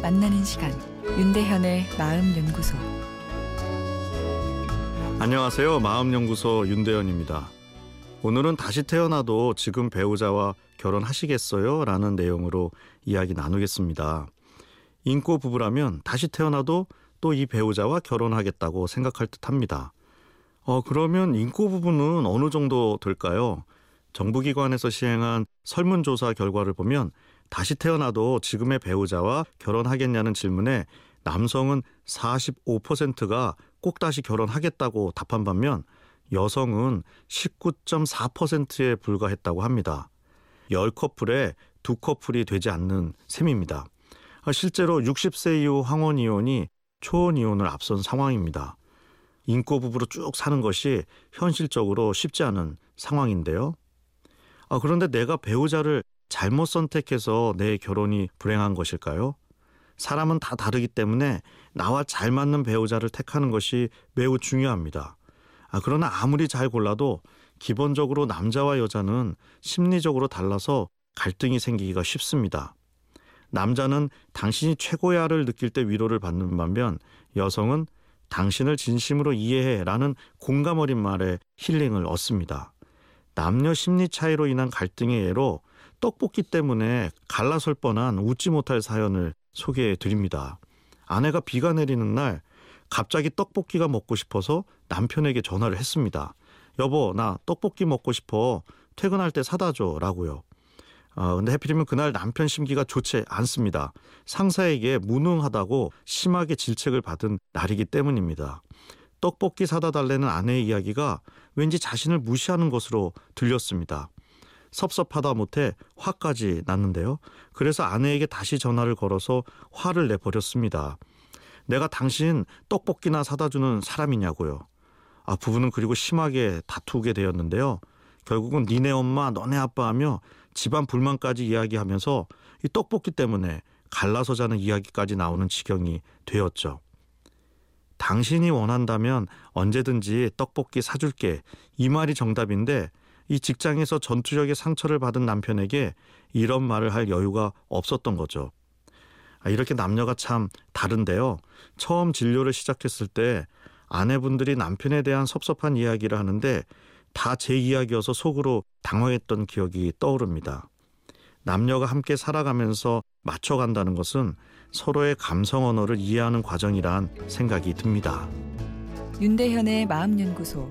만나는 시간 윤대현의 마음 연구소 안녕하세요. 마음 연구소 윤대현입니다. 오늘은 다시 태어나도 지금 배우자와 결혼하시겠어요? 라는 내용으로 이야기 나누겠습니다. 인고 부부라면 다시 태어나도 또 이 배우자와 결혼하겠다고 생각할 듯 합니다. 어, 그러면 인고 부부는 어느 정도 될까요? 정부기관에서 시행한 설문조사 결과를 보면 다시 태어나도 지금의 배우자와 결혼하겠냐는 질문에 남성은 45%가 꼭 다시 결혼하겠다고 답한 반면 여성은 19.4%에 불과했다고 합니다. 10커플에 2커플이 되지 않는 셈입니다. 실제로 60세 이후 황혼 이혼이 초혼 이혼을 앞선 상황입니다. 인고 부부로 쭉 사는 것이 현실적으로 쉽지 않은 상황인데요. 아, 그런데 내가 배우자를 잘못 선택해서 내 결혼이 불행한 것일까요? 사람은 다 다르기 때문에 나와 잘 맞는 배우자를 택하는 것이 매우 중요합니다. 아, 그러나 아무리 잘 골라도 기본적으로 남자와 여자는 심리적으로 달라서 갈등이 생기기가 쉽습니다. 남자는 당신이 최고야를 느낄 때 위로를 받는 반면 여성은 당신을 진심으로 이해해 라는 공감 어린 말에 힐링을 얻습니다. 남녀 심리 차이로 인한 갈등의 예로 떡볶이 때문에 갈라설 뻔한 웃지 못할 사연을 소개해 드립니다. 아내가 비가 내리는 날 갑자기 떡볶이가 먹고 싶어서 남편에게 전화를 했습니다. 여보, 나 떡볶이 먹고 싶어. 퇴근할 때 사다 줘. 라고요. 어, 근데 해필이면 그날 남편 심기가 좋지 않습니다. 상사에게 무능하다고 심하게 질책을 받은 날이기 때문입니다. 떡볶이 사다 달래는 아내의 이야기가 왠지 자신을 무시하는 것으로 들렸습니다. 섭섭하다 못해 화까지 났는데요. 그래서 아내에게 다시 전화를 걸어서 화를 내버렸습니다. 내가 당신 떡볶이나 사다 주는 사람이냐고요. 아, 부부는 그리고 심하게 다투게 되었는데요. 결국은 니네 엄마, 너네 아빠 하며 집안 불만까지 이야기하면서 이 떡볶이 때문에 갈라서 자는 이야기까지 나오는 지경이 되었죠. 당신이 원한다면 언제든지 떡볶이 사줄게. 이 말이 정답인데 이 직장에서 전투적인 상처를 받은 남편에게 이런 말을 할 여유가 없었던 거죠. 아, 이렇게 남녀가 참 다른데요. 처음 진료를 시작했을 때 아내분들이 남편에 대한 섭섭한 이야기를 하는데 다 제 이야기여서 속으로 당황했던 기억이 떠오릅니다. 남녀가 함께 살아가면서 맞춰간다는 것은 서로의 감성 언어를 이해하는 과정이란 생각이 듭니다. 윤대현의 마음연구소